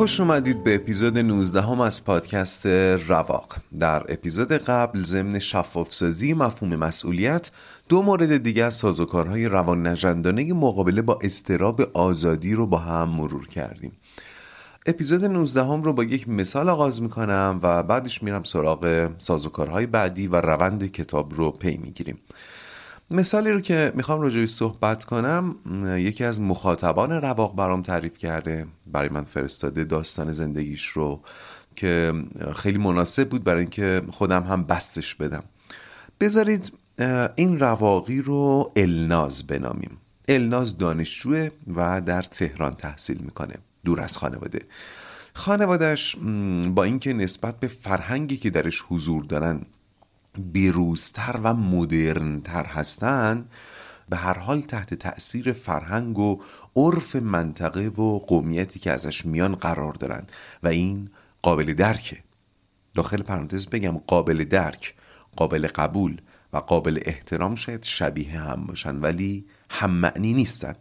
خوش اومدید به اپیزود 19 هم از پادکست رواق. در اپیزود قبل ضمن شفافسازی مفهوم مسئولیت دو مورد دیگه از سازوکارهای روان نجندانه مقابله با استراب آزادی رو با هم مرور کردیم. اپیزود 19 هم رو با یک مثال آغاز می‌کنم و بعدش میرم سراغ سازوکارهای بعدی و روند کتاب رو پی می‌گیریم. مثالی رو که می‌خوام راجعی صحبت کنم یکی از مخاطبان رواق برام تعریف کرده برای من فرستاده داستان زندگیش رو که خیلی مناسب بود برای اینکه خودم هم بستش بدم. بذارید این رواقی رو الناز بنامیم. الناز دانشجوه و در تهران تحصیل می‌کنه دور از خانواده. خانوادهش با اینکه نسبت به فرهنگی که درش حضور دارن بیروزتر و مدرنتر هستن به هر حال تحت تأثیر فرهنگ و عرف منطقه و قومیتی که ازش میان قرار دارن. و این قابل درکه. داخل پرانتز بگم قابل درک قابل قبول و قابل احترام شاید شبیه هم باشن ولی هم معنی نیستن.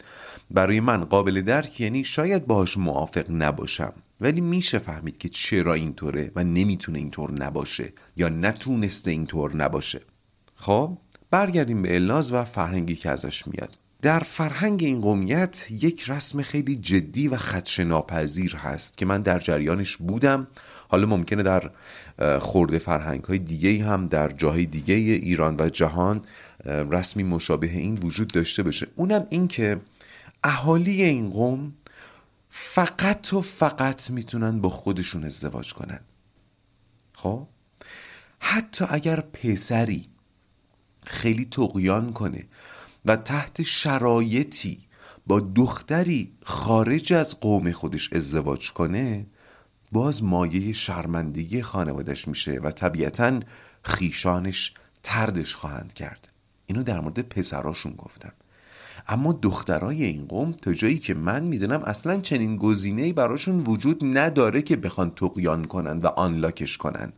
برای من قابل درک یعنی شاید باهاش موافق نباشم. ولی میشه فهمید که چرا اینطوره و نمی‌تونه اینطور نباشه یا نتونسته اینطور نباشه. خب برگردیم به الناز و فرهنگی که ازش میاد. در فرهنگ این قومیت یک رسم خیلی جدی و خدش ناپذیر هست که من در جریانش بودم. حالا ممکنه در خورده فرهنگ های دیگه هم در جاهای دیگه ایران و جهان رسمی مشابه این وجود داشته باشه. اونم این که اهالی این قوم فقط و فقط می‌تونن با خودشون ازدواج کنن. خب؟ حتی اگر پسری خیلی تقیان کنه و تحت شرایطی با دختری خارج از قوم خودش ازدواج کنه باز مایه شرمندگی خانوادش میشه و طبیعتا خیشانش تردش خواهند کرد. اینو در مورد پسراشون گفتم. اما دخترای این قوم تا جایی که من می‌دونم اصلا چنین گزینه‌ای براشون وجود نداره که بخوان تقیان کنن و آنلاکش کنن.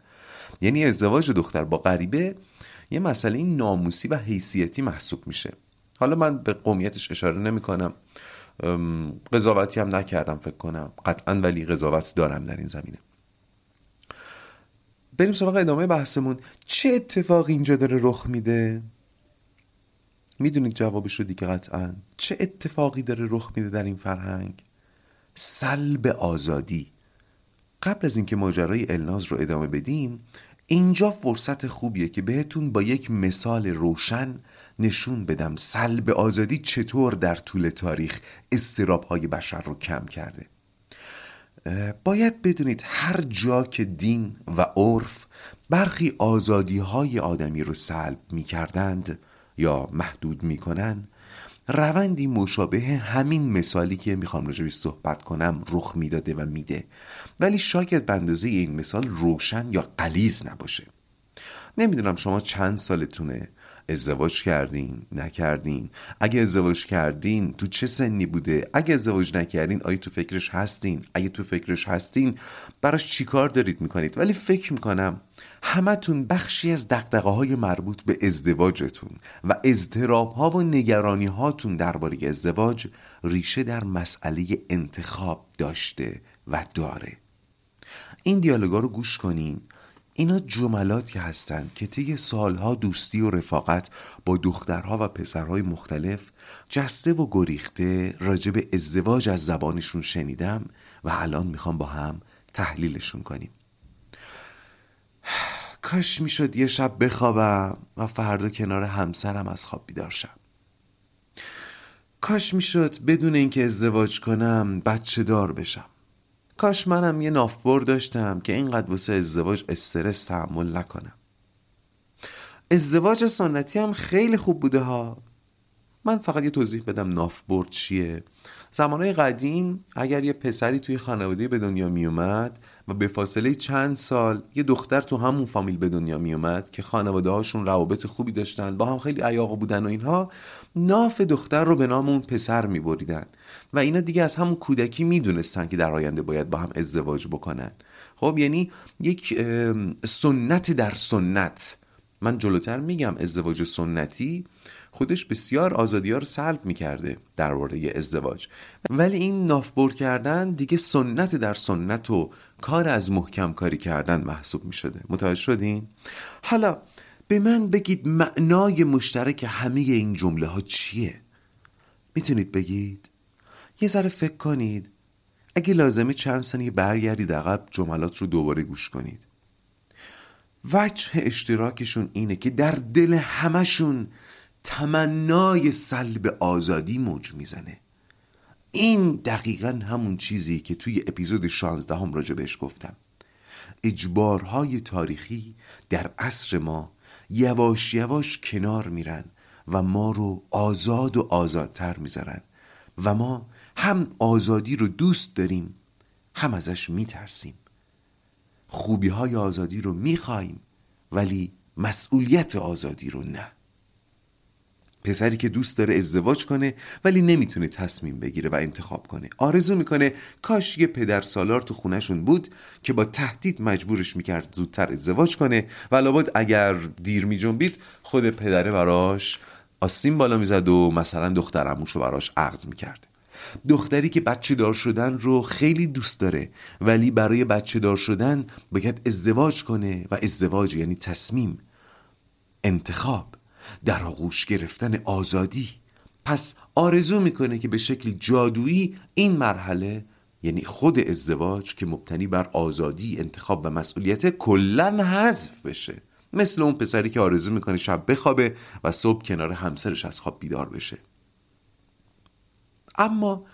یعنی ازدواج دختر با غریبه یه مسئله ناموسی و حیثیتی محسوب میشه. حالا من به قومیتش اشاره نمی کنم قضاوتی هم نکردم فکر کنم. قطعا ولی قضاوت دارم در این زمینه. بریم سراغ ادامه بحثمون. چه اتفاق اینجا داره رخ میده؟ می‌دونید جوابش رو دیگه قطعا؟ چه اتفاقی داره رخ میده در این فرهنگ؟ سلب آزادی. قبل از اینکه ماجرای الناز رو ادامه بدیم اینجا فرصت خوبیه که بهتون با یک مثال روشن نشون بدم سلب آزادی چطور در طول تاریخ استراب های بشر رو کم کرده. باید بدونید هر جا که دین و عرف برخی آزادی های آدمی رو سلب می کردند یا محدود می‌کنن روندی مشابه همین مثالی که می‌خوام راجبش صحبت کنم رخ می‌داده و میده. ولی شاید به اندازه این مثال روشن یا قلیز نباشه. نمی‌دونم شما چند سالتونه ازدواج کردین نکردین. اگه ازدواج کردین تو چه سنی بوده؟ اگه ازدواج نکردین آیا تو فکرش هستین؟ اگه تو فکرش هستین براش چیکار دارید می‌کنید؟ ولی فکر می‌کنم همتون بخشی از دقدقه های مربوط به ازدواجتون و اضطراب ها و نگرانی هاتون درباره ازدواج ریشه در مسئله انتخاب داشته و داره. این دیالوگا رو گوش کنین. اینا جملاتی هستند که طی سالها دوستی و رفاقت با دخترها و پسرهای مختلف جسته و گریخته راجع به ازدواج از زبانشون شنیدم و الان می‌خوام با هم تحلیلشون کنیم. کاش می‌شد یه شب بخوابم و فردا کنار همسرم از خواب بیدار شم. کاش می‌شد بدون اینکه ازدواج کنم بچه دار بشم. کاش منم یه نافبر داشتم که اینقدر واسه ازدواج استرس تحمل نکنم. ازدواج سنتی هم خیلی خوب بوده ها. من فقط یه توضیح بدم نافبرد چیه. زمانهای قدیم اگر یه پسری توی خانواده به دنیا می اومد و به فاصله چند سال یه دختر تو همون فامیل به دنیا می اومد که خانواده هاشون روابط خوبی داشتن با هم خیلی عیاق بودن و اینها ناف دختر رو به نام اون پسر می بریدن و اینا دیگه از همون کودکی می‌دونستن که در آینده باید با هم ازدواج بکنن. خب یعنی یک سنت در سنت. من جلوتر میگم ازدواج سنتی. خودش بسیار آزادی ها رو سلب می‌کرده در مورد ازدواج ولی این نافبر کردن دیگه سنت در سنت و کار از محکم کاری کردن محسوب می‌شده متوجه شدین؟ حالا به من بگید معنای مشترک همه این جمله ها چیه؟ می‌تونید بگید؟ یه ذره فکر کنید اگه لازمه چند ثانیه برگردید عقب جملات رو دوباره گوش کنید وجه اشتراکشون اینه که در دل همشون تمنای سلب آزادی موج می‌زنه. این دقیقا همون چیزی که توی اپیزود 16 هم راجع بهش گفتم. اجبارهای تاریخی در عصر ما یواش یواش کنار میرن و ما رو آزاد و آزادتر می‌ذارن و ما هم آزادی رو دوست داریم هم ازش میترسیم. خوبی های آزادی رو می‌خوایم ولی مسئولیت آزادی رو نه. پسری که دوست داره ازدواج کنه ولی نمی‌تونه تصمیم بگیره و انتخاب کنه. آرزو می‌کنه کاش یه پدر سالار تو خونشون بود که با تهدید مجبورش می‌کرد زودتر ازدواج کنه و لابد اگر دیر میجنبید خود پدره براش آستین بالا می‌زد و مثلا دختر رو براش عقد می‌کرد. دختری که بچه دار شدن رو خیلی دوست داره ولی برای بچه دار شدن باید ازدواج کنه و ازدواج یعنی تصمیم انتخاب. در آغوش گرفتن آزادی. پس آرزو می‌کنه که به شکل جادویی این مرحله یعنی خود ازدواج که مبتنی بر آزادی انتخاب و مسئولیت کلا حذف بشه. مثل اون پسری که آرزو می‌کنه شب بخوابه و صبح کنار همسرش از خواب بیدار بشه. اما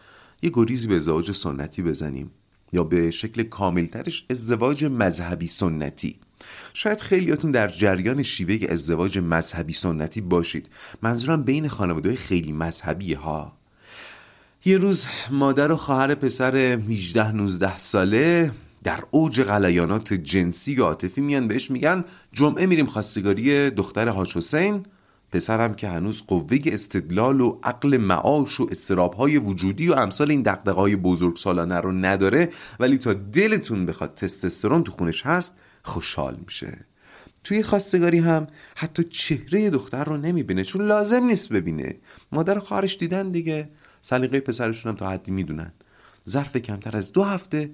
یه گریزی به ازدواج سنتی بزنیم یا به شکل کاملترش ازدواج مذهبی سنتی. شاید خیلیاتون در جریان شیوه ازدواج مذهبی سنتی باشید. منظورم بین خانواده خیلی مذهبی ها. یه روز مادر و خواهر پسر 18-19 ساله در اوج غلیانات جنسی و عاطفی میان بهش میگن جمعه میریم خواستگاری دختر حاج حسین. پسرم که هنوز قوه استدلال و عقل معاش و استرابهای وجودی و امثال این دقدقهای بزرگ سالانه رو نداره ولی تا دلتون بخواد تستوسترون تو خونش هست خوشحال میشه. توی خواستگاری هم حتی چهره دختر رو نمی‌بینه چون لازم نیست ببینه. مادر خواهرش دیدن دیگه. سلیقه پسرشون هم تا حدی می‌دونن. ظرف کمتر از دو هفته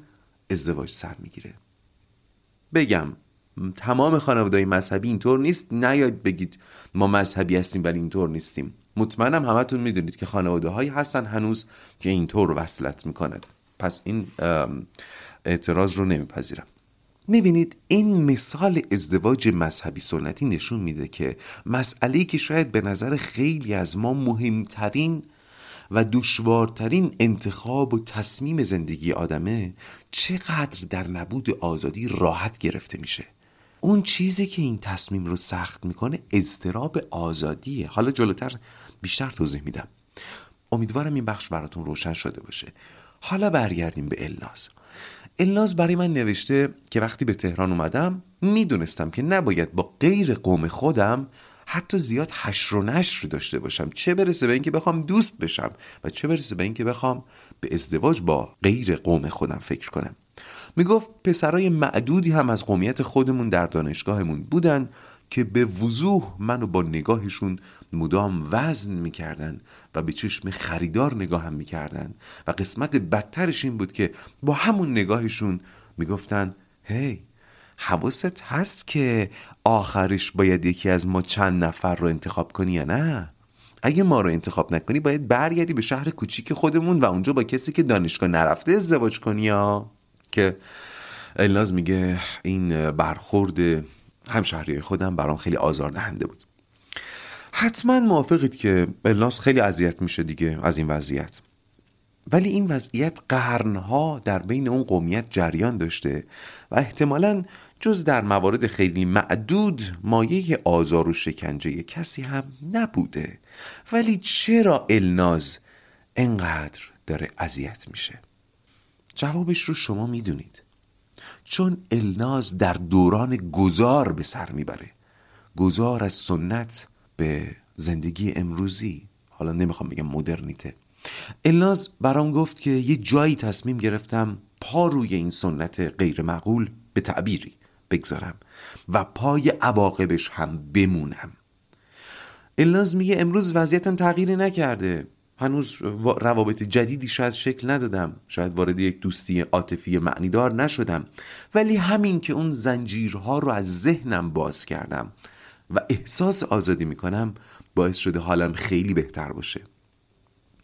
ازدواج سر می‌گیره. بگم تمام خانواده مذهبی اینطور نیست. نیاید بگید ما مذهبی هستیم ولی اینطور نیستیم. مطمئنم همتون می‌دونید که خانواده هایی هستن هنوز که اینطور وصلت می‌کنند. پس این اعتراض رو نمیپذیرم. می‌بینید این مثال ازدواج مذهبی سنتی نشون میده که مسئله که شاید به نظر خیلی از ما مهمترین و دشوارترین انتخاب و تصمیم زندگی آدمه چقدر در نبود آزادی راحت گرفته میشه. اون چیزی که این تصمیم رو سخت می‌کنه اضطراب آزادیه. حالا جلوتر بیشتر توضیح میدم. امیدوارم این بخش براتون روشن شده باشه. حالا برگردیم به الناز الناز برای من نوشته که وقتی به تهران اومدم می‌دونستم که نباید با غیر قوم خودم حتی زیاد حشر و نشر داشته باشم. چه برسه به اینکه بخوام دوست بشم و چه برسه به اینکه بخوام به ازدواج با غیر قوم خودم فکر کنم. می‌گفت پسرای معدودی هم از قومیت خودمون در دانشگاهمون بودن. که به وضوح منو با نگاهشون مدام وزن می‌کردن و به چشم خریدار نگاهم می‌کردن. و قسمت بدترش این بود که با همون نگاهشون می‌گفتن هی حواست هست که آخرش باید یکی از ما چند نفر رو انتخاب کنی یا نه؟ اگه ما رو انتخاب نکنی باید برگردی به شهر کوچیک خودمون و اونجا با کسی که دانشگاه نرفته ازدواج کنی یا که الناز میگه این برخورد همشهری خودم برام خیلی آزاردهنده بود. حتما موافقید که الناس خیلی اذیت میشه دیگه از این وضعیت. ولی این وضعیت قرنها در بین اون قومیت جریان داشته و احتمالا جز در موارد خیلی معدود مایه آزار و شکنجه کسی هم نبوده. ولی چرا الناز انقدر داره اذیت میشه؟ جوابش رو شما می‌دونید. چون الناز در دوران گذار به سر می‌بره. گذار از سنت به زندگی امروزی. حالا نمی‌خوام بگم مدرنیته. الناز برام گفت که یه جایی تصمیم گرفتم پا روی این سنت غیر معقول به تعبیری بگذارم و پای عواقبش هم بمونم. الناز میگه امروز وضعیتم تغییری نکرده. هنوز روابط جدیدی شاید شکل ندادم. شاید وارد یک دوستی عاطفی معنیدار نشدم. ولی همین که اون زنجیرها رو از ذهنم باز کردم و احساس آزادی می‌کنم باعث شده حالم خیلی بهتر باشه.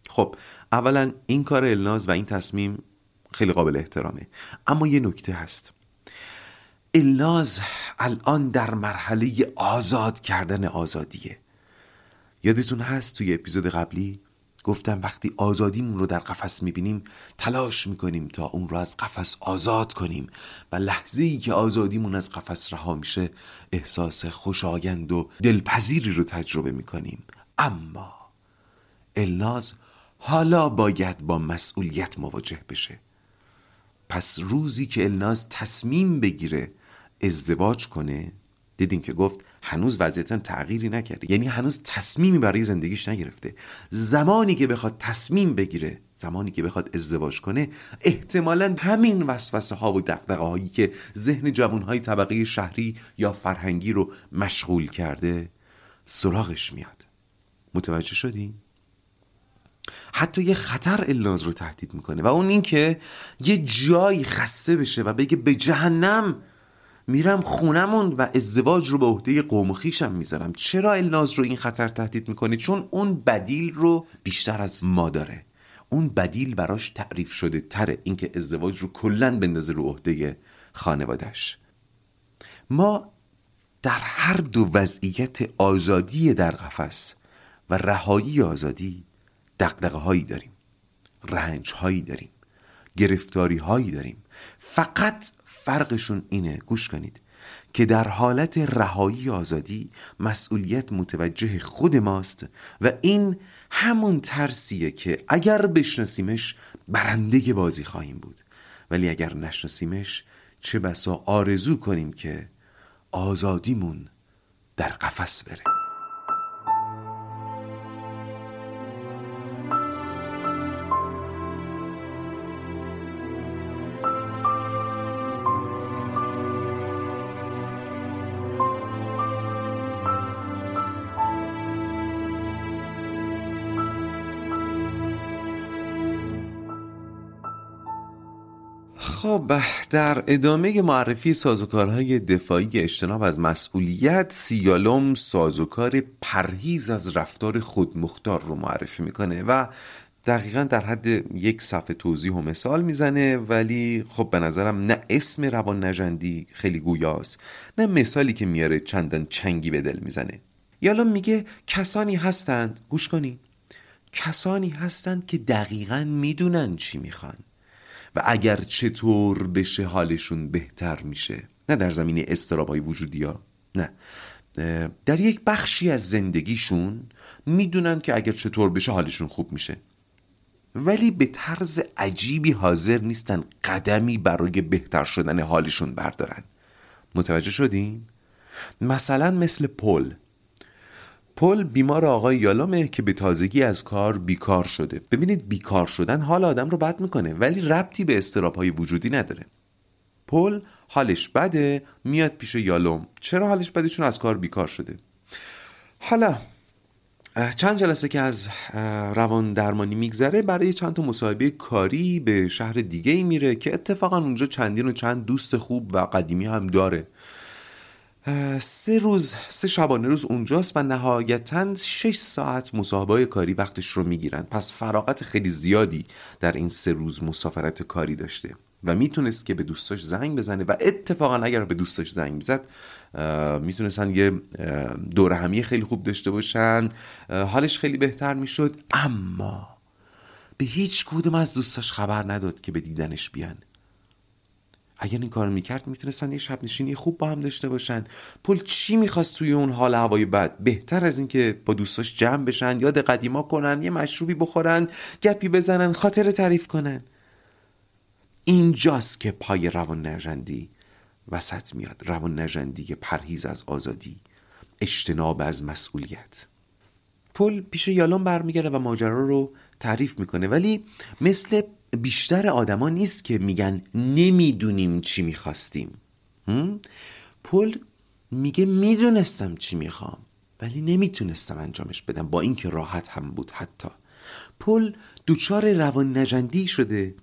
خب اولا این کار الناز و این تصمیم خیلی قابل احترامه. اما یه نکته هست. الناز الان در مرحله آزاد کردن آزادیه. یادتون هست توی اپیزود قبلی گفتم وقتی آزادیمون رو در قفس می‌بینیم تلاش می‌کنیم تا اون رو از قفس آزاد کنیم و لحظه ای که آزادیمون از قفس رها میشه احساس خوشایند و دلپذیری رو تجربه می‌کنیم. اما الناز حالا باید با مسئولیت مواجه بشه. پس روزی که الناز تصمیم بگیره ازدواج کنه دیدیم که گفت هنوز وضعیتا تغییری نکرده. یعنی هنوز تصمیمی برای زندگیش نگرفته. زمانی که بخواد تصمیم بگیره زمانی که بخواد ازدواج کنه احتمالا همین وسوسه ها و دقدقه هایی که ذهن جوان های طبقه شهری یا فرهنگی رو مشغول کرده سراغش میاد. متوجه شدین؟ حتی یه خطر الناز رو تهدید می‌کنه و اون اینکه یه جایی خسته بشه و بگه به جهنم میرم خونمون و ازدواج رو به عهده قوم خیشم می‌ذارم. چرا الناز رو این خطر تهدید می‌کنه چون اون بدیل رو بیشتر از ما داره. اون بدیل براش تعریف شده تره اینکه ازدواج رو کلا بندازه رو عهده خانوادش ما در هر دو وضعیت آزادی در قفس و رهایی آزادی دقدقه هایی داریم. رنج هایی داریم. گرفتاری هایی داریم. فقط فرقشون اینه گوش کنید که در حالت رهایی آزادی مسئولیت متوجه خود ماست و این همون ترسیه که اگر بشناسیمش برنده بازی خواهیم بود. ولی اگر نشناسیمش چه بسا آرزو کنیم که آزادیمون در قفس بره. خب در ادامه معرفی سازوکارهای دفاعی اجتناب از مسئولیت سیالوم سازوکار پرهیز از رفتار خودمختار رو معرفی می‌کنه و دقیقا در حد یک صفحه توضیح و مثال می‌زنه ولی خب به نظرم نه اسم روان نجندی خیلی گویاست. نه مثالی که میاره چندان چنگی به دل می‌زنه. یالوم میگه کسانی هستند گوش کنی کسانی هستند که دقیقا می‌دونن چی می‌خوان. اگر چطور بشه حالشون بهتر میشه. نه در زمینه استرابای وجودی ها نه. در یک بخشی از زندگیشون می‌دونن که اگر چطور بشه حالشون خوب میشه. ولی به طرز عجیبی حاضر نیستن قدمی برای بهتر شدن حالشون بردارن. متوجه شدین؟ مثلا مثل پل. پل بیمار آقای یالومه که به تازگی از کار بیکار شده. ببینید بیکار شدن حال آدم رو بد می‌کنه ولی ربطی به استراب های وجودی نداره. پل حالش بده میاد پیش یالوم. چرا حالش بده؟ چون از کار بیکار شده. حالا چند جلسه که از روان درمانی میگذره برای چند تا مصاحبه کاری به شهر دیگه ای میره که اتفاقا اونجا چندین و چند دوست خوب و قدیمی هم داره. سه روز سه شبانه روز اونجاست و نهایتا شش ساعت مصاحبه کاری وقتش رو می‌گیرن. پس فراغت خیلی زیادی در این سه روز مسافرت کاری داشته و می‌تونست که به دوستاش زنگ بزنه و اتفاقا اگر به دوستاش زنگ می‌زد می‌تونستن یه دور همی خیلی خوب داشته باشن حالش خیلی بهتر می‌شد. اما به هیچ کدوم از دوستاش خبر نداد که به دیدنش بیان. اگر این کار می‌کرد می‌تونستن یه شب نشینی خوب با هم داشته باشن. پل چی می‌خواست توی اون حال هوای بد؟ بهتر از اینکه با دوستاش جمع بشن یاد قدیما کنن یه مشروبی بخورن گپی بزنن خاطر تعریف کنن. اینجاست که پای روان نجندی وسط میاد. روان نجندی پرهیز از آزادی اجتناب از مسئولیت. پل پیش یالون برمیگرده و ماجرا رو تعریف می‌کنه. ولی مثل بیشتر آدما نیست که میگن نمی‌دونیم چی می‌خواستیم. پل میگه می‌دونستم چی می‌خوام ولی نمی‌تونستم انجامش بدم. با اینکه راحت هم بود حتی. پل دوچار روان نجندی شده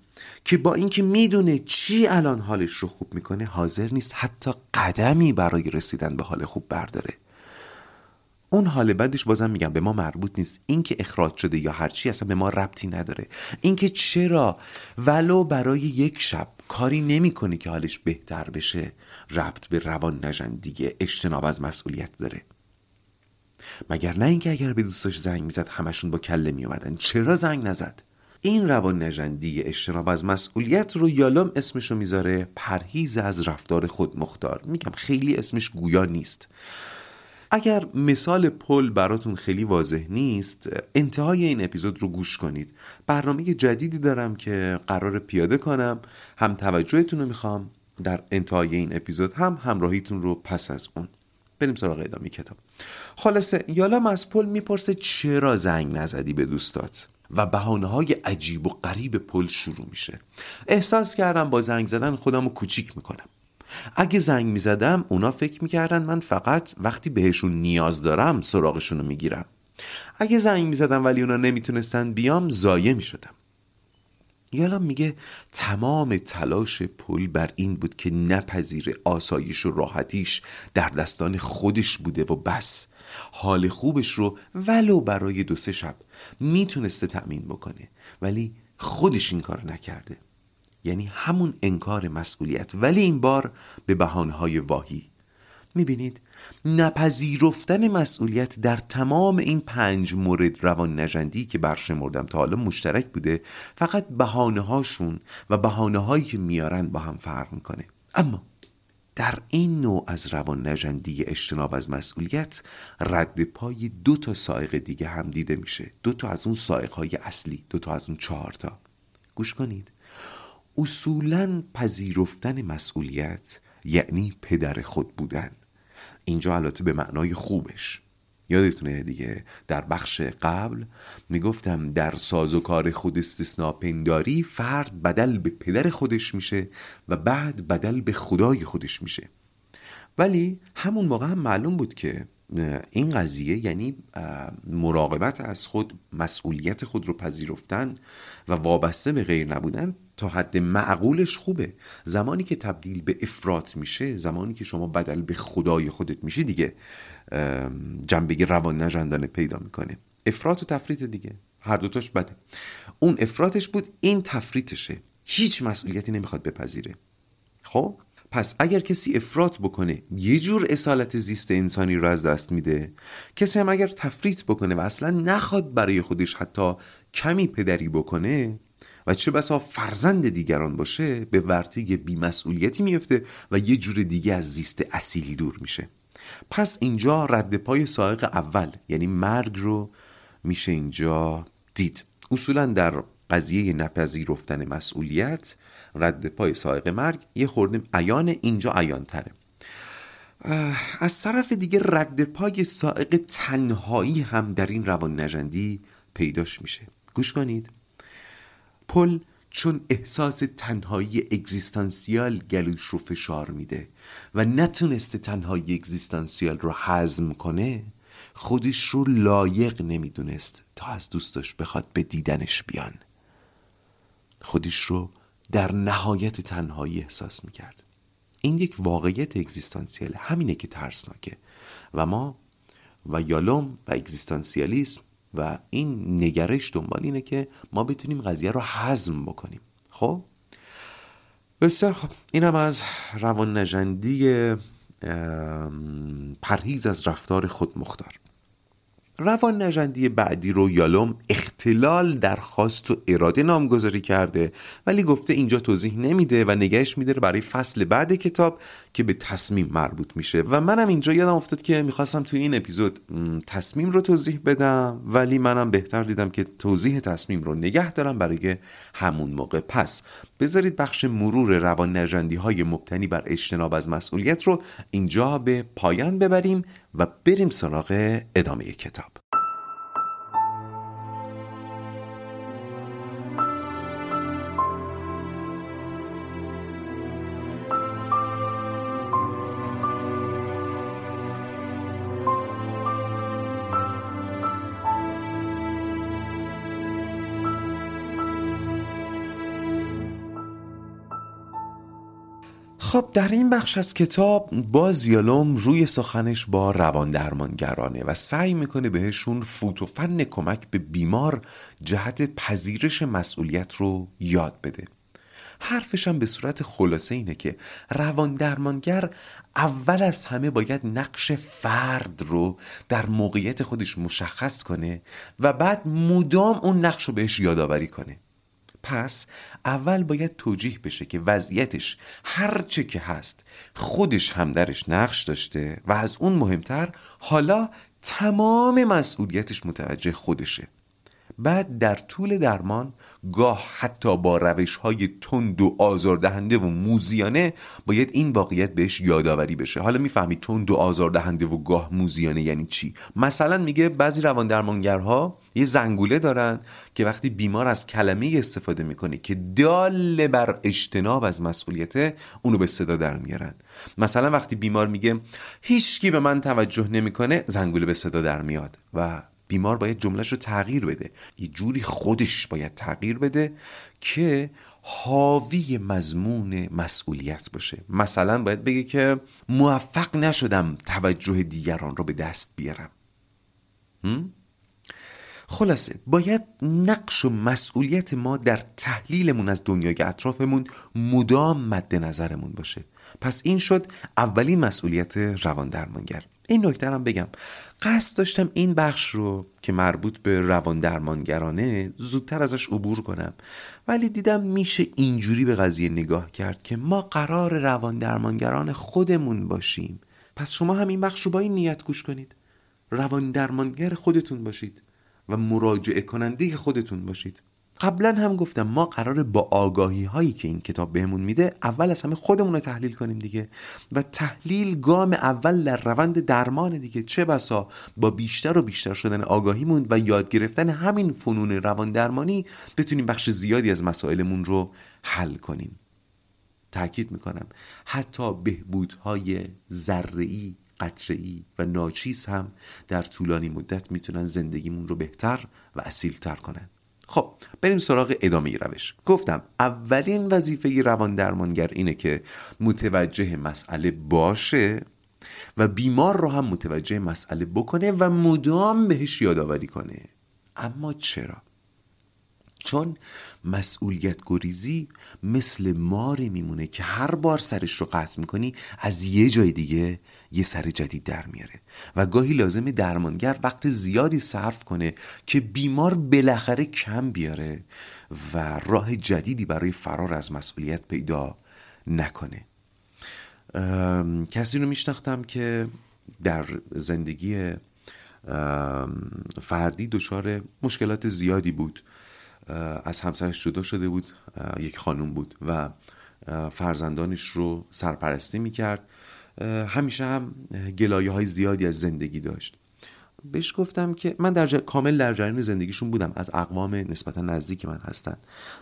که با اینکه می‌دونه چی الان حالش رو خوب می‌کنه حاضر نیست حتی قدمی برای رسیدن به حال خوب برداره. اون حال بعدش بازم میگم به ما مربوط نیست. اینکه اخراج شده یا هرچی اصلا به ما ربطی نداره. اینکه چرا؟ ولو برای یک شب کاری نمی‌کنه که حالش بهتر بشه. ربط به روان نجندگی اجتناب از مسئولیت داره. مگر نه اینکه اگر به دوستاش زنگ می‌زد همشون با کله میومدن چرا زنگ نزد؟ این روان نجندی اجتناب از مسئولیت رو یالام اسمشو می‌ذاره؟ پرهیز از رفتار خود مختار میگم خیلی اسمش گویا نیست. اگر مثال پل براتون خیلی واضح نیست انتهای این اپیزود رو گوش کنید. برنامه جدیدی دارم که قرار پیاده کنم. هم توجهتون رو می‌خوام. در انتهای این اپیزود هم همراهیتون رو پس از اون. بریم سراغ ادامه کتاب. خلاصه یالام از پل می‌پرسه چرا زنگ نزدی به دوستات؟ و بهانه های عجیب و غریب پل شروع میشه. احساس کردم با زنگ زدن خودم رو کوچیک می‌کنم. اگه زنگ می‌زدم اونا فکر می‌کردن من فقط وقتی بهشون نیاز دارم سراغشون رو می‌گیرم. اگه زنگ می‌زدم ولی اونا نمی‌تونستن بیام زایه می‌شدم. یالام میگه تمام تلاش پل بر این بود که نپذیر آسایش و راحتیش در دستان خودش بوده و بس. حال خوبش رو ولو برای دو سه شب می‌تونسته تأمین بکنه ولی خودش این کار نکرده. یعنی همون انکار مسئولیت ولی این بار به بهانه‌های واهی. می‌بینید نپذیرفتن مسئولیت در تمام این پنج مورد روان نجندی که برشمردم تا حالا مشترک بوده فقط بهانه هاشون و بهانه هایی که میارن با هم فرق می‌کنه. اما در این نوع از روان نجندی اجتناب از مسئولیت رد پای دو تا سائق دیگه هم دیده میشه. دو تا از اون سائق های اصلی دو تا از اون چهار تا. گوش کنید. اصولا پذیرفتن مسئولیت یعنی پدر خود بودن. اینجا البته به معنای خوبش. یادتونه دیگه در بخش قبل می‌گفتم در ساز و کار خود استثناء پنداری فرد بدل به پدر خودش میشه و بعد بدل به خدای خودش میشه. ولی همون موقع هم معلوم بود که این قضیه یعنی مراقبت از خود مسئولیت خود رو پذیرفتن و وابسته به غیر نبودن تا حد معقولش خوبه. زمانی که تبدیل به افراط میشه زمانی که شما بدل به خدای خودت میشی دیگه جنبه روان نجندانه پیدا می‌کنه. افراط و تفریط دیگه. هر دوتاش بده. اون افراطش بود این تفریطشه. هیچ مسئولیتی نمی‌خواد بپذیره. خب؟ پس اگر کسی افراط بکنه یه جور اصالت زیست انسانی رو از دست میده. کسی هم اگر تفریط بکنه و اصلا نخواد برای خودش حتی کمی پدری بکنه و چه بسا فرزند دیگران باشه به ورطه بیمسئولیتی میفته و یه جور دیگه از زیست اصیلی دور میشه. پس اینجا رد پای سائق اول یعنی مرگ رو میشه اینجا دید. اصولا در قضیه نپذیرفتن مسئولیت رد پای سائق مرگ یه خوردیم عیان اینجا عیان تره از طرف دیگه رد پای سائق تنهایی هم در این روان نجندی پیداش میشه. گوش کنید. پل چون احساس تنهایی اگزیستانسیال گلوش رو فشار میده و نتونسته تنهایی اگزیستانسیال رو حزم کنه خودش رو لایق نمی‌دونست تا از دوستش بخواد به دیدنش بیان. خودش رو در نهایت تنهایی احساس می‌کرد. این یک واقعیت اگزیستانسیال همینه که ترسناکه. و ما و یالوم و اگزیستانسیالیسم و این نگرش دنبال اینه که ما بتونیم قضیه رو حزم بکنیم. خب؟ بسیار خب. اینم از روان نجندی پرهیز از رفتار خود مختار. روان نجندی بعدی رو یالوم اختلال درخواست و اراده نامگذاری کرده ولی گفته اینجا توضیح نمیده و نگهش میداره برای فصل بعد کتاب که به تصمیم مربوط میشه. و منم اینجا یادم افتاد که می‌خواستم توی این اپیزود تصمیم رو توضیح بدم ولی منم بهتر دیدم که توضیح تصمیم رو نگه دارم برای همون موقع. پس بذارید بخش مرور روان نجندی های مبتنی بر اجتناب از مسئولیت رو اینجا به پایان ببریم و بریم سراغ ادامه کتاب. خب در این بخش از کتاب باز یالوم روی سخنش با روان درمانگرانه و سعی می‌کنه بهشون فوت و فن کمک به بیمار جهت پذیرش مسئولیت رو یاد بده. حرفش هم به صورت خلاصه اینه که روان درمانگر اول از همه باید نقش فرد رو در موقعیت خودش مشخص کنه و بعد مدام اون نقش رو بهش یادآوری کنه. پس اول باید توجیه بشه که وضعیتش هرچه که هست خودش هم درش نقش داشته و از اون مهمتر حالا تمام مسئولیتش متوجه خودشه. بعد در طول درمان گاه حتی با روش های تند و آزاردهنده و موزیانه باید این واقعیت بهش یادآوری بشه. حالا می‌فهمی تند و آزاردهنده و گاه موزیانه یعنی چی؟ مثلا میگه بعضی روان درمانگرها یه زنگوله دارن که وقتی بیمار از کلمه استفاده می‌کنه که دال بر اجتناب از مسئولیت اونو به صدا در میارن. مثلا وقتی بیمار میگه هیچکی به من توجه نمی‌کنه زنگوله به صدا در میاد و بیمار باید جملهش رو تغییر بده. یه جوری خودش باید تغییر بده که حاوی مضمون مسئولیت باشه. مثلا باید بگه که موفق نشدم توجه دیگران رو به دست بیارم. خلاصه باید نقش و مسئولیت ما در تحلیلمون از دنیای اطرافمون مدام مد نظرمون باشه. پس این شد اولین مسئولیت روان درمانگر این نکته هم بگم. قصد داشتم این بخش رو که مربوط به روان درمانگرانه زودتر ازش عبور کنم. ولی دیدم میشه اینجوری به قضیه نگاه کرد که ما قرار روان درمانگران خودمون باشیم. پس شما هم این بخش رو با این نیت گوش کنید. روان درمانگر خودتون باشید و مراجعه کننده خودتون باشید. قبلا هم گفتم ما قراره با آگاهی هایی که این کتاب بهمون میده اول از همه خودمون رو تحلیل کنیم دیگه. و تحلیل گام اول در روند درمان دیگه. چه بسا با بیشتر و بیشتر شدن آگاهیمون و یاد گرفتن همین فنون روان درمانی بتونیم بخش زیادی از مسائلمون رو حل کنیم. تاکید می‌کنم. حتی بهبودهای ذره‌ای قطره‌ای و ناچیز هم در طولانی مدت می‌تونن زندگیمون رو بهتر و اصیلتر کنن. خب بریم سراغ ادامه روش. گفتم اولین وظیفه روان درمانگر اینه که متوجه مسئله باشه و بیمار رو هم متوجه مسئله بکنه و مدام بهش یادآوری کنه. اما چرا؟ چون مسئولیت گریزی مثل ماری میمونه که هر بار سرش رو قطع می‌کنی از یه جای دیگه یه سر جدید در میاره. و گاهی لازم درمانگر وقت زیادی صرف کنه که بیمار بالاخره کم بیاره و راه جدیدی برای فرار از مسئولیت پیدا نکنه. کسی رو میشناختم که در زندگی فردی دچار مشکلات زیادی بود. از همسرش جدا شده بود یک خانوم بود و فرزندانش رو سرپرستی می‌کرد. همیشه هم گلایه های زیادی از زندگی داشت. بهش گفتم که من در کامل در جریان زندگیشون بودم. از اقوام نسبتا نزدیک من هستن.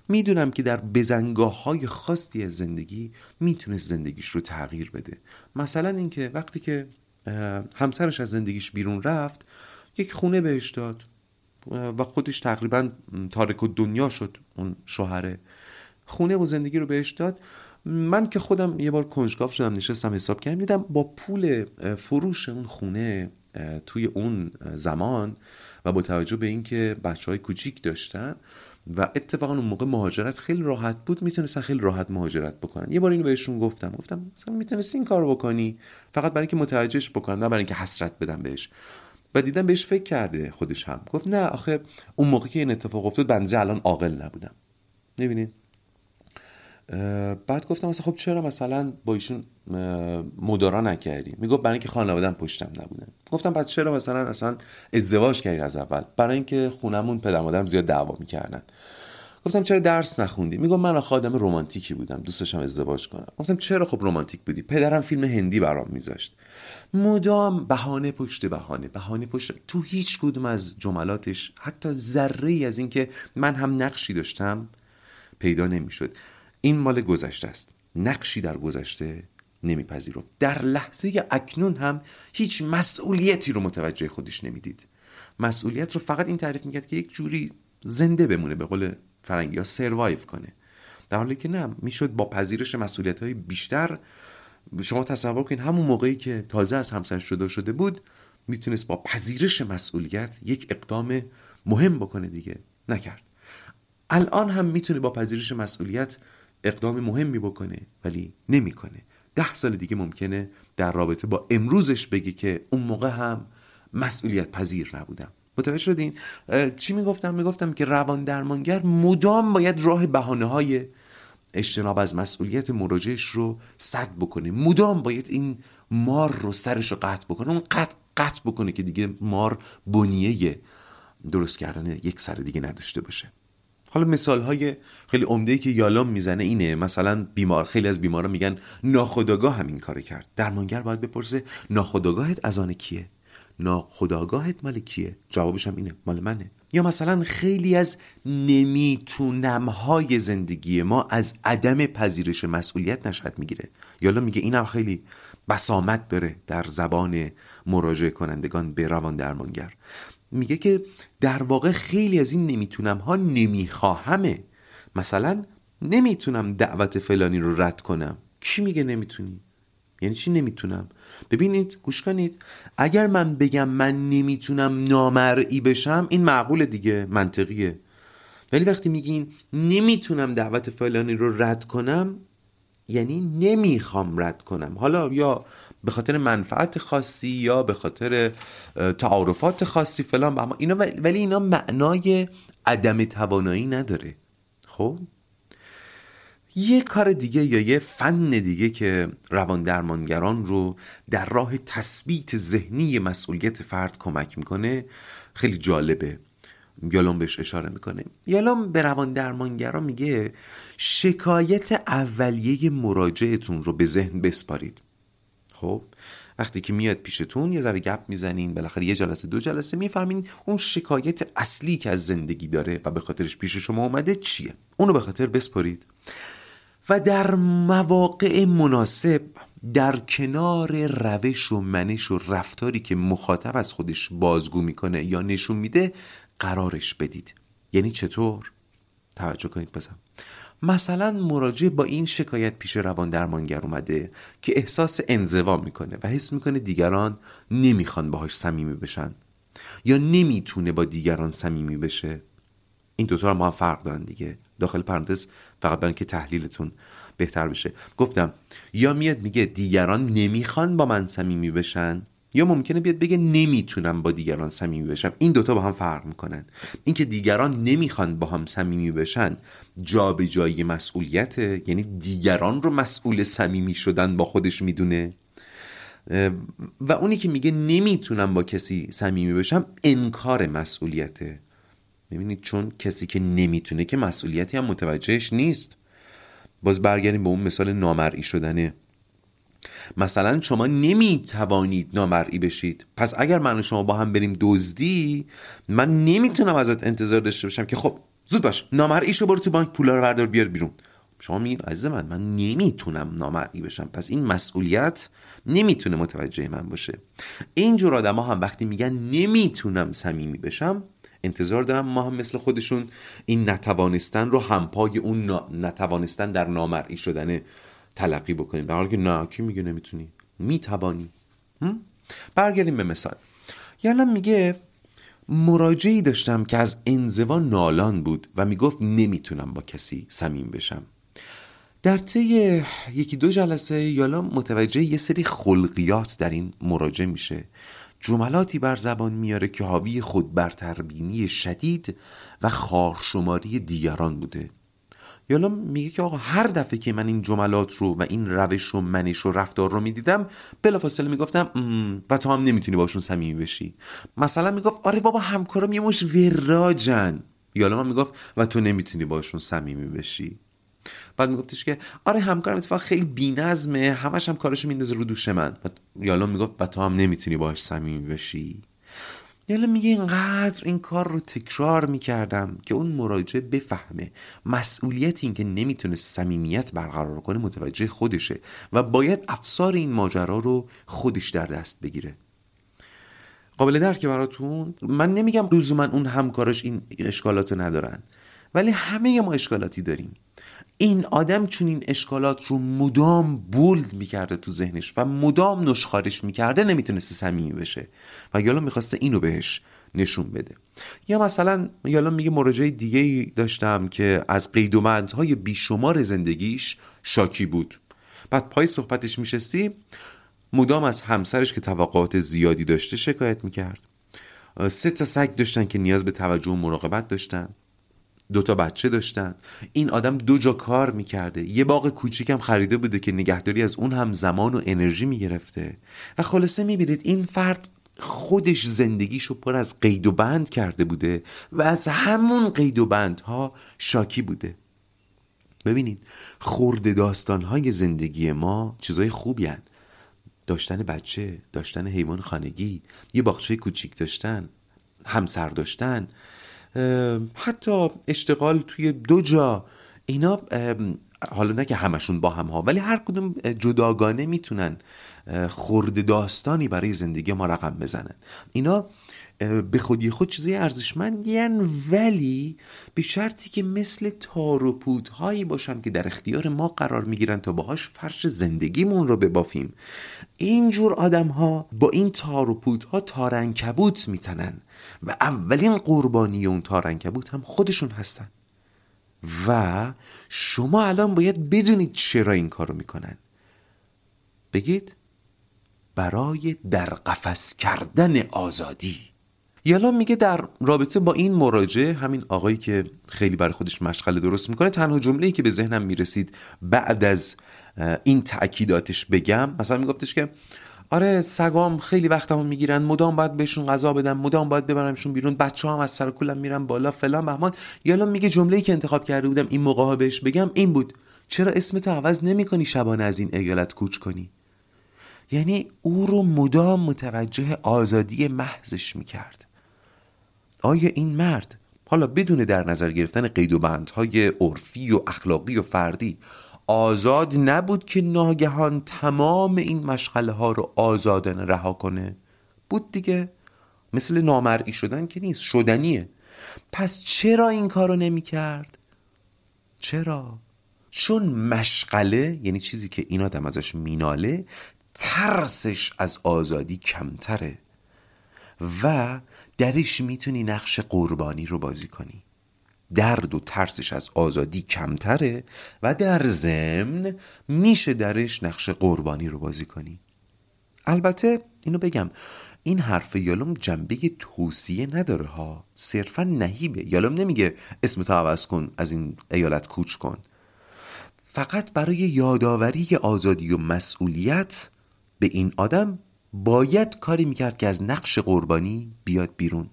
می‌دونم که در بزنگاه های خاصی از زندگی می‌تونست زندگیش رو تغییر بده. مثلا اینکه وقتی که همسرش از زندگیش بیرون رفت یک خونه بهش داد. و خودش تقریبا تارک و دنیا شد اون شوهره. خونه و زندگی رو بهش داد. من که خودم یه بار کنجکاو شدم نشستم حساب کردم دیدم با پول فروش اون خونه توی اون زمان و با توجه به اینکه بچه های کوچیک داشتن و اتفاقا اون موقع مهاجرت خیلی راحت بود می‌تونستن خیلی راحت مهاجرت بکنن. یه بار اینو بهشون گفتم گفتم مثلا می‌تونستی این کارو بکنی فقط برای اینکه متوجهش بکنن نه برای اینکه حسرت بدم بهش. و دیدم بهش فکر کرده خودش هم. گفت نه آخه اون موقع که این اتفاق افتاد بنده الان عاقل نبودم. می‌بینید بعد گفتم مثلا خب چرا مثلا با ایشون مدارا نکردی؟ می‌گفت برای اینکه خانوادم پشتم نبودن. گفتم پس چرا مثلا اصلا ازدواج کردی از اول؟ برای اینکه خونمون پدر مادرم زیاد دعوا می‌کردن. گفتم چرا درس نخوندی؟ میگم من آخه آدم رمانتیکی بودم دوستشم ازدواج کنم. گفتم چرا خب رمانتیک بودی؟ پدرم فیلم هندی برام میذاشت. مدام بهانه پشت بهانه بهانه پشت تو هیچ کدوم از جملاتش حتی ذره ای از اینکه من هم نقشی داشتم پیدا نمی‌شد. این مال گذشته است. نقشی در گذشته نمیپذیرفت. در لحظه اکنون هم هیچ مسئولیتی رو متوجه خودش نمی‌دید. مسئولیت رو فقط این تعریف می‌کرد که یک جوری زنده بمونه به قول فرنگی ها سروایو کنه. در حالی که نه می‌شد با پذیرش مسئولیت های بیشتر. شما تصور کنید همون موقعی که تازه از همسرش جدا شده بود می‌تونست با پذیرش مسئولیت یک اقدام مهم بکنه دیگه. نکرد. الان هم می‌تونه با پذیرش مسئولیت اقدام مهمی بکنه ولی نمی‌کنه. ده سال دیگه ممکنه در رابطه با امروزش بگی که اون موقع هم مسئولیت پذیر نبودم. متوجه شدین؟ چی می‌گفتم؟ می‌گفتم که روان درمانگر مدام باید راه بهانه های اجتناب از مسئولیت مراجعش رو صد بکنه. مدام باید این مار رو سرش رو قطع بکنه. اون قطع قطع بکنه که دیگه مار بنیه درست کردن یک سر دیگه نداشته باشه. حالا مثال های خیلی عمده که یالام می‌زنه اینه مثلا بیمار خیلی از بیمارا میگن ناخداگاه همین کار کرد. درمانگر باید بپرسه ناخداگاهت از آن کیه؟ ناخداگاهت مال کیه؟ جوابش هم اینه مال منه. یا مثلا خیلی از نمی‌تونم های زندگی ما از عدم پذیرش مسئولیت نشد می‌گیره. یالا میگه اینم خیلی بسامت داره در زبان مراجعه کنندگان به روان درمانگر. میگه که در واقع خیلی از این نمی‌تونم ها نمیخواهمه. مثلا نمی‌تونم دعوت فلانی رو رد کنم. کی میگه نمی‌تونی؟ یعنی چی نمی‌تونم؟ ببینید گوش کنید. اگر من بگم من نمی‌تونم نامرئی بشم این معقول دیگه منطقیه. ولی وقتی میگین نمی‌تونم دعوت فلانی رو رد کنم یعنی نمی‌خوام رد کنم. حالا یا به خاطر منفعت خاصی یا به خاطر تعارفات خاصی فلان اما اینا ولی اینا معنای عدم توانایی نداره. خب؟ یه کار دیگه یا یه فن دیگه که روان درمانگران رو در راه تثبیت ذهنی مسئولیت فرد کمک می‌کنه خیلی جالبه. یالام بهش اشاره می‌کنه. یالام به روان درمانگران میگه شکایت اولیه مراجعتون رو به ذهن بسپارید. خب وقتی که میاد پیشتون یه ذره گپ می‌زنین بالاخره یه جلسه دو جلسه می‌فهمین اون شکایت اصلی که از زندگی داره و به خاطرش پیش شما اومده چیه. اونو به خاطر بسپارید. و در مواقع مناسب در کنار روش و منش و رفتاری که مخاطب از خودش بازگو می‌کنه یا نشون میده قرارش بدید. یعنی چطور؟ توجه کنید بزن مثلا مراجع با این شکایت پیش روان درمانگر اومده که احساس انزوا می‌کنه و حس می‌کنه دیگران نمی‌خوان باهاش صمیمی بشن یا نمی‌تونه با دیگران صمیمی بشه. این دوتا هم با هم فرق دارن دیگه. داخل پرانتز فقط برای که تحلیلتون بهتر بشه. گفتم یا میاد میگه دیگران نمی‌خوان با من صمیمی بشن یا ممکنه بیاد بگه نمی‌تونم با دیگران صمیمی بشم. این دوتا با هم فرق می‌کنن. اینکه دیگران نمی‌خوان با هم صمیمی بشن جابجایی مسئولیت یعنی دیگران رو مسئول صمیمی شدن با خودش می‌دونه؟ و اونی که میگه نمی‌تونم با کسی صمیمی بشم انکار مسئولیته. می‌بینید چون کسی که نمی‌تونه که مسئولیتی هم متوجهش نیست. باز برگردیم به اون مثال نامرئی شدنه. مثلا شما نمی‌توانید نامرئی بشید. پس اگر من و شما با هم بریم دزدی من نمی‌تونم ازت انتظار داشته باشم که خب زود باش نامرئی شو برو تو بانک پولا رو بردار بیار بیرون. شما میگید عزیز من من نمی‌تونم نامرئی بشم. پس این مسئولیت نمی‌تونه متوجه من باشه. اینجور آدم ها هم وقتی میگن نمی‌تونم صمیمی بشم انتظار دارم ما هم مثل خودشون این نتوانستن رو همپای اون نتوانستن در نامرئی شدن تلقی بکنیم. در حالی که نه کی میگه نمی‌تونی. می‌توانی. برگردیم به مثال. یعنی میگه مراجعی داشتم که از انزوا نالان بود و می‌گفت نمی‌تونم با کسی صمیم بشم. در طی یکی دو جلسه یالا متوجه یه سری خلقیات در این مراجع میشه. جملاتی بر زبان میاره که حاوی خود برتربینی شدید و خارشماری دیگران بوده. یالا میگه که آقا هر دفعه که من این جملات رو و این روش و منش و رفتار رو می‌دیدم بلافاصله می‌گفتم و تو هم نمی‌تونی باشون صمیمی بشی. مثلا می‌گفت آره بابا همکارم یه مش وراجن. یالا من می‌گفت و تو نمی‌تونی باشون صمیمی بشی. بعد میگفتش که آره همکارم اتفاق خیلی بی‌نظمه همش هم کارشو میندازه رو دوش من. یالا می‌گفت و تو هم نمی‌تونی باش صمیمی بشی. یالا میگه اینقدر این کار رو تکرار می‌کردم که اون مراجع بفهمه. مسئولیت این که نمی‌تونه صمیمیت برقرار کنه متوجه خودشه و باید افسار این ماجرا رو خودش در دست بگیره. قابل درک براتون؟ من نمیگم من اون همکارش این اشکالات رو ندارن ولی همه ما اشکالاتی داریم. این آدم چون این اشکالات رو مدام بولد می‌کرده تو ذهنش و مدام نشخارش می‌کرده نمی‌تونسته صمیمی بشه. و یالا می‌خواسته اینو بهش نشون بده. یا مثلا یالا میگه مراجعه دیگه ای داشتم که از قید و بیشمار زندگیش شاکی بود. بعد پای صحبتش میشستی مدام از همسرش که توقعات زیادی داشته شکایت می‌کرد. سه تا سگ داشتن که نیاز به توجه و مراقبت داشتن. دوتا بچه داشتن. این آدم دو جا کار می‌کرده. یه باغ کوچیکم خریده بوده که نگهداری از اون هم زمان و انرژی می‌گرفته. و خلاصه می‌بینید این فرد خودش زندگیشو پر از قید و بند کرده بوده و از همون قید و بندها شاکی بوده. ببینید خورده داستانهای زندگی ما چیزای خوبی هن. داشتن بچه داشتن حیوان خانگی یه باغچه کوچیک داشتن همسر داشتن. حتی اشتغال توی دو جا. اینا حالا نه که همشون با هم ها ولی هر کدوم جداگانه می‌تونن خورده داستانی برای زندگی ما رقم بزنن. اینا به خودی خود چیزای ارزشمندی ولی به شرطی که مثل تار و پودهایی باشن که در اختیار ما قرار می‌گیرن تا باهاش فرش زندگیمون رو ببافیم. اینجور آدم ها با این تار و پودها تارنکبوت میتنن و اولین قربانی اون تارنکبوت هم خودشون هستن. و شما الان باید بدونید چرا این کارو می‌کنن. بگید برای در قفس کردن آزادی. یالا میگه در رابطه با این مراجعه همین آقایی که خیلی برای خودش مشغله درست می‌کنه تنها جمله‌ای که به ذهنم می‌رسید بعد از این تاکیداتش بگم. مثلا میگفتش که آره سگام خیلی وقت هم می‌گیرن. مدام باید بهشون غذا بدم مدام باید ببرمشون بیرون. بچه هم از سر کلم میرن بالا. فلان بهمان. یالا میگه جمله‌ای که انتخاب کرده بودم این موقع بهش بگم این بود. چرا اسمتو عوض نمی‌کنی شبانه از این ایالت کوچ کنی؟ یعنی او رو مدام متوجه آزادی محضش می‌کرد. آیا این مرد حالا بدون در نظر گرفتن قید و بندهای عرفی و اخلاقی و فردی آزاد نبود که ناگهان تمام این مشغله ها رو آزادانه رها کنه. بود دیگه. مثل نامرئی شدن که نیست شدنیه. پس چرا این کارو نمی کرد؟ چرا؟ چون مشغله یعنی چیزی که این آدم ازش میناله ترسش از آزادی کمتره. و درش می‌تونی نقش قربانی رو بازی کنی. درد و ترسش از آزادی کمتره و در ضمن میشه درش نقش قربانی رو بازی کنی. البته اینو بگم این حرف یالوم جنبه توصیه نداره ها. صرفا نهیبه. یالوم نمیگه اسم عوض کن از این ایالت کوچ کن. فقط برای یادآوری آزادی و مسئولیت به این آدم باید کاری می‌کرد که از نقش قربانی بیاد بیرون.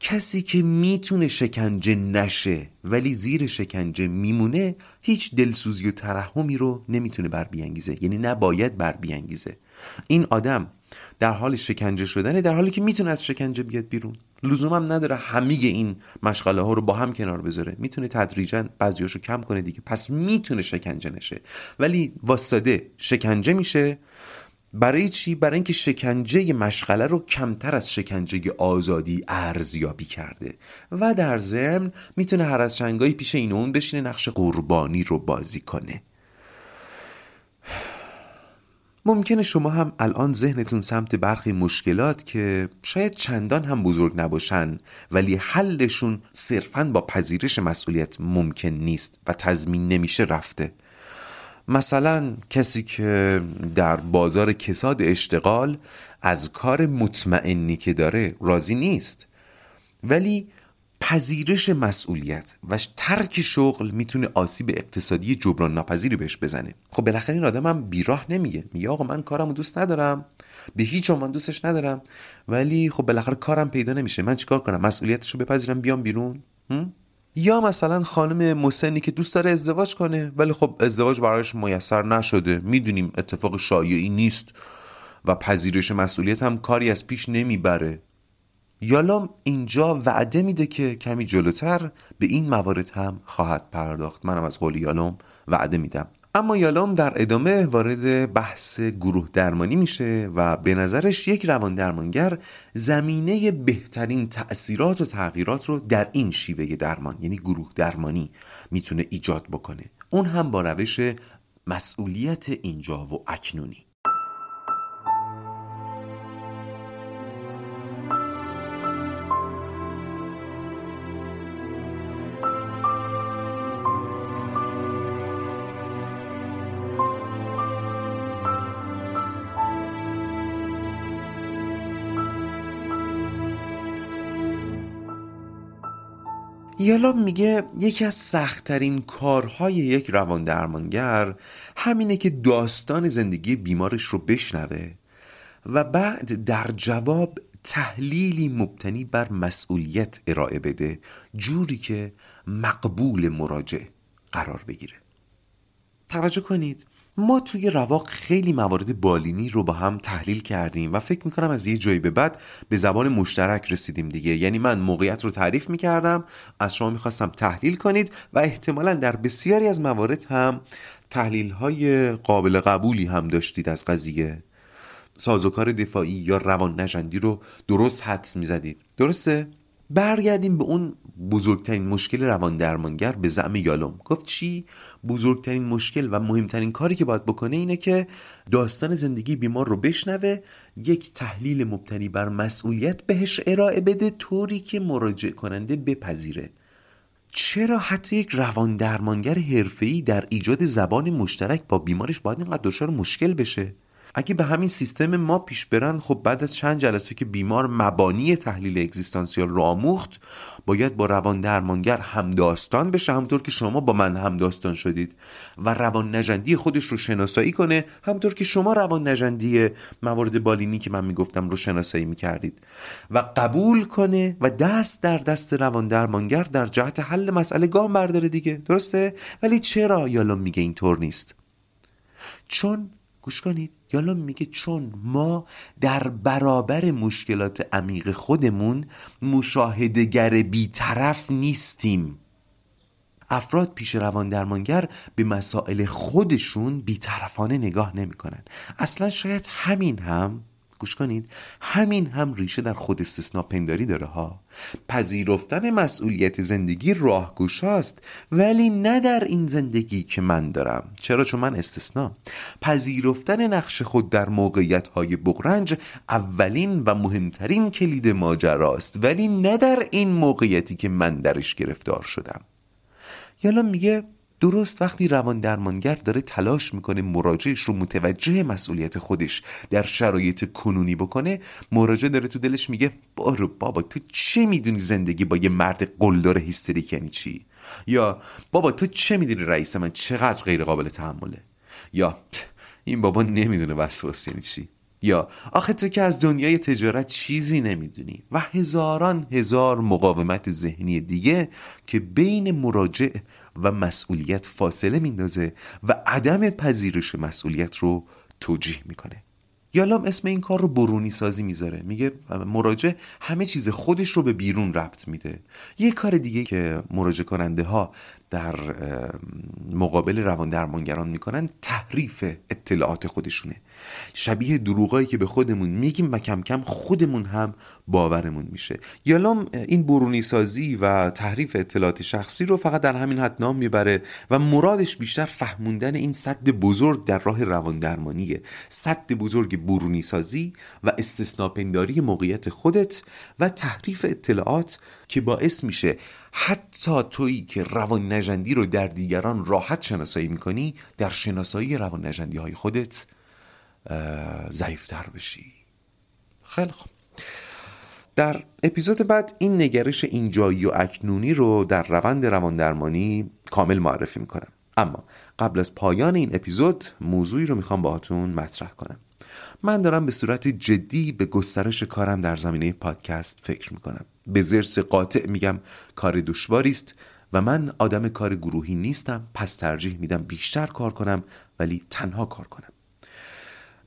کسی که می‌تونه شکنجه نشه ولی زیر شکنجه میمونه هیچ دلسوزی و ترحمی رو نمی‌تونه بر بیانگیزه. یعنی نباید بر بیانگیزه. این آدم در حال شکنجه شدنه در حالی که می‌تونه از شکنجه بیاد بیرون. لزوم هم نداره همه این مشغله ها رو با هم کنار بذاره. می‌تونه تدریجا بعضیاشو کم کنه دیگه. پس می‌تونه شکنجه نشه. ولی واسطه شکنجه میشه برای چی؟ برای اینکه شکنجه مشغله رو کمتر از شکنجه آزادی ارزیابی کرده. و در ضمن می‌تونه هر از چنگایی پیش این اون بشینه نقش قربانی رو بازی کنه. ممکنه شما هم الان ذهنتون سمت برخی مشکلات که شاید چندان هم بزرگ نباشن ولی حلشون صرفا با پذیرش مسئولیت ممکن نیست و تضمین نمیشه رفته. مثلا کسی که در بازار کساد اشتغال از کار مطمئنی که داره راضی نیست ولی پذیرش مسئولیت و ترک شغل می‌تونه آسیب اقتصادی جبران ناپذیری بهش بزنه. خب بالاخره این آدم هم بیراه نمیگه. میگه آقا من کارمو دوست ندارم به هیچ عنوان دوستش ندارم ولی خب بالاخره کارم پیدا نمیشه. من چیکار کنم؟ مسئولیتشو بپذیرم بیام بیرون؟ یا مثلا خانم مسنی که دوست داره ازدواج کنه ولی خب ازدواج برایش میسر نشده. می‌دونیم اتفاق شایعی نیست و پذیرش مسئولیت هم کاری از پیش نمی‌بره. یالام اینجا وعده میده که کمی جلوتر به این موارد هم خواهد پرداخت. منم از قول یالام وعده میدم. اما یالام در ادامه وارد بحث گروه درمانی میشه و به نظرش یک روان درمانگر زمینه بهترین تأثیرات و تغییرات رو در این شیوه درمان یعنی گروه درمانی می‌تونه ایجاد بکنه. اون هم با روش مسئولیت اینجا و اکنونی. یالا میگه یکی از سختترین کارهای یک روان درمانگر همینه که داستان زندگی بیمارش رو بشنوه و بعد در جواب تحلیلی مبتنی بر مسئولیت ارائه بده جوری که مقبول مراجع قرار بگیره. توجه کنید. ما توی رواق خیلی موارد بالینی رو با هم تحلیل کردیم و فکر می‌کنم از یه جایی به بعد به زبان مشترک رسیدیم دیگه. یعنی من موقعیت رو تعریف می‌کردم از شما می‌خواستم تحلیل کنید و احتمالا در بسیاری از موارد هم تحلیل های قابل قبولی هم داشتید از قضیه. سازوکار دفاعی یا روان نجندی رو درست حدس می‌زدید. درسته؟ برگردیم به اون بزرگترین مشکل روان درمانگر به زعم یالوم. گفت چی؟ بزرگترین مشکل و مهمترین کاری که باید بکنه اینه که داستان زندگی بیمار رو بشنوه یک تحلیل مبتنی بر مسئولیت بهش ارائه بده طوری که مراجع کننده بپذیره. چرا حتی یک روان درمانگر حرفه‌ای در ایجاد زبان مشترک با بیمارش باید اینقدر دچار مشکل بشه؟ اگه به همین سیستم ما پیش برن خب بعد از چند جلسه که بیمار مبانی تحلیل اگزیستانسیال رو آموخت باید با روان درمانگر همداستان بشه همطور که شما با من همداستان شدید و روان نجندی خودش رو شناسایی کنه همطور که شما روان نجندی موارد بالینی که من می‌گفتم رو شناسایی می‌کردید. و قبول کنه و دست در دست روان درمانگر در جهت حل مسئله گام برداره دیگه. درسته؟ ولی چرا؟ یالا میگه اینطور نیست. چون گوش کنید یالا میگه چون ما در برابر مشکلات عمیق خودمون مشاهدگر بیطرف نیستیم. افراد پیش روان درمانگر به مسائل خودشون بیطرفانه نگاه نمی‌کنن. اصلا شاید همین هم گوش کنید همین هم ریشه در خود استثناء پنداری داره ها. پذیرفتن مسئولیت زندگی راهگشاست ولی نه در این زندگی که من دارم. چرا؟ چون من استثنا. پذیرفتن نقش خود در موقعیت های بغرنج اولین و مهمترین کلید ماجراست ولی نه در این موقعیتی که من درش گرفتار شدم. یالا میگه درست وقتی روان درمانگر داره تلاش می‌کنه مراجعش رو متوجه مسئولیت خودش در شرایط کنونی بکنه مراجع داره تو دلش میگه بارو بابا تو چه می‌دونی زندگی با یه مرد قلدار هیستریک یعنی چی؟ یا بابا تو چه می‌دونی رئیس من چقدر غیر قابل تحمله؟ یا این بابا نمی‌دونه وسواس یعنی چی؟ یا آخه تو که از دنیای تجارت چیزی نمی‌دونی و هزاران هزار مقاومت ذهنی دیگه که بین مراجع و مسئولیت فاصله میندازه و عدم پذیرش مسئولیت رو توجیه می‌کنه. یالام اسم این کار رو برونی سازی می‌ذاره. میگه مراجع همه چیز خودش رو به بیرون ربط میده. یه کار دیگه که مراجع کننده ها در مقابل روان درمانگران می‌کنن تحریف اطلاعات خودشونه. شبیه دروغایی که به خودمون میگیم و کم کم خودمون هم باورمون میشه. یالام این برونی سازی و تحریف اطلاعات شخصی رو فقط در همین حد نام می‌بره و مرادش بیشتر فهموندن این صد بزرگ در راه روان درمانیه. صد بزرگ برونی سازی و استثناپنداری موقعیت خودت و تحریف اطلاعات که باعث میشه حتی تویی که روان نجندی رو در دیگران راحت شناسایی می‌کنی در شناسایی روان نجندی های خودت ضعیفتر بشی. خیلی خوب. در اپیزود بعد این نگرش اینجایی و اکنونی رو در روند درمانی کامل معرفی می‌کنم. اما قبل از پایان این اپیزود موضوعی رو می‌خوام باهاتون مطرح کنم. من دارم به صورت جدی به گسترش کارم در زمینه پادکست فکر می‌کنم. به زرس قاطع میگم کار دشواری است و من آدم کار گروهی نیستم پس ترجیح میدم بیشتر کار کنم ولی تنها کار کنم.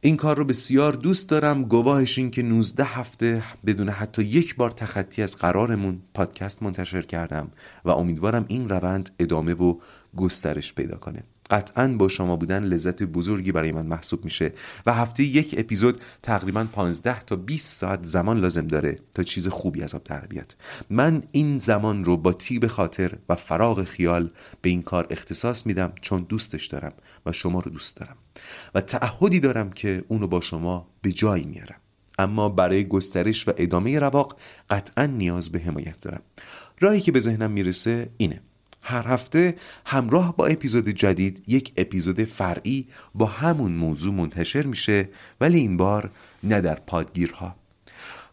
این کار رو بسیار دوست دارم. گواهش این که 19 هفته بدون حتی یک بار تخطی از قرارمون پادکست منتشر کردم و امیدوارم این روند ادامه و گسترش پیدا کنه. قطعا با شما بودن لذت بزرگی برای من محسوب میشه و هفته یک اپیزود تقریبا 15 تا 20 ساعت زمان لازم داره تا چیز خوبی از آب در بیاد. من این زمان رو با تیب خاطر و فراغ خیال به این کار اختصاص میدم چون دوستش دارم و شما رو دوست دارم و تعهدی دارم که اونو با شما به جایی میارم. اما برای گسترش و ادامه رواق قطعا نیاز به حمایت دارم. راهی که به ذهنم می‌رسه اینه. هر هفته همراه با اپیزود جدید یک اپیزود فرعی با همون موضوع منتشر میشه ولی این بار نه در پادگیرها.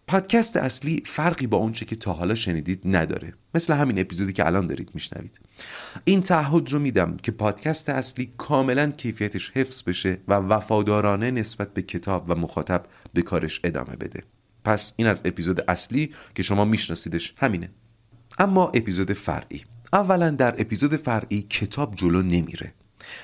پادکست اصلی فرقی با اونچه که تا حالا شنیدید نداره. مثل همین اپیزودی که الان دارید میشنوید. این تعهد رو میدم که پادکست اصلی کاملا کیفیتش حفظ بشه و وفادارانه نسبت به کتاب و مخاطب به کارش ادامه بده. پس این از اپیزود اصلی که شما میشناسیدش همینه. اما اپیزود فرعی. اولا در اپیزود فرعی کتاب جلو نمیره.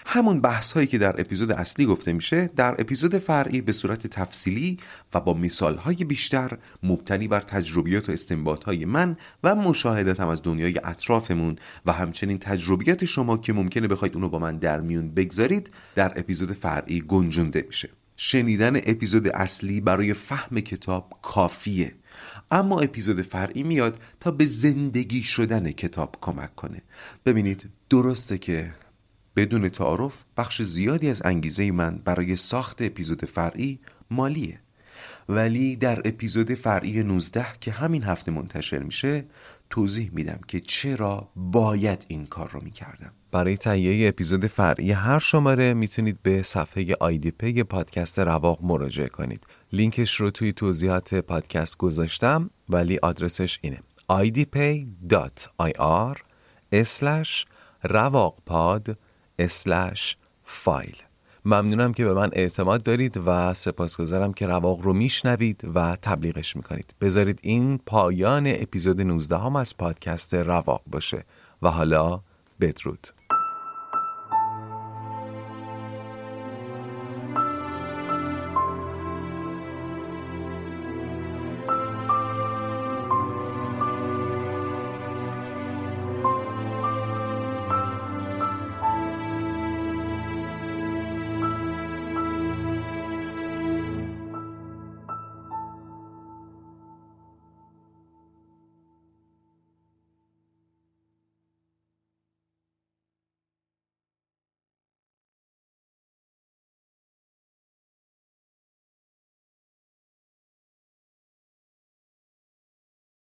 همون بحث هایی که در اپیزود اصلی گفته میشه در اپیزود فرعی به صورت تفصیلی و با مثال های بیشتر مبتنی بر تجربیات و استنباط های من و مشاهدتم از دنیای اطرافمون و همچنین تجربیات شما که ممکنه بخواید اونو با من در میون بگذارید در اپیزود فرعی گنجونده میشه. شنیدن اپیزود اصلی برای فهم کتاب کافیه. اما اپیزود فرعی میاد تا به زندگی شدن کتاب کمک کنه. ببینید درسته که بدون تعارف بخش زیادی از انگیزه من برای ساخت اپیزود فرعی مالیه. ولی در اپیزود فرعی 19 که همین هفته منتشر میشه توضیح میدم که چرا باید این کار رو می‌کردم. برای تهیه اپیزود فرعی هر شماره می‌تونید به صفحه آیدی پی پادکست رواق مراجعه کنید. لینکش رو توی توضیحات پادکست گذاشتم ولی آدرسش اینه. idpay.ir رواقپاد فایل. ممنونم که به من اعتماد دارید و سپاسگزارم که رواق رو میشنوید و تبلیغش می‌کنید. بذارید این پایان اپیزود 19 هم از پادکست رواق باشه. و حالا بدرود.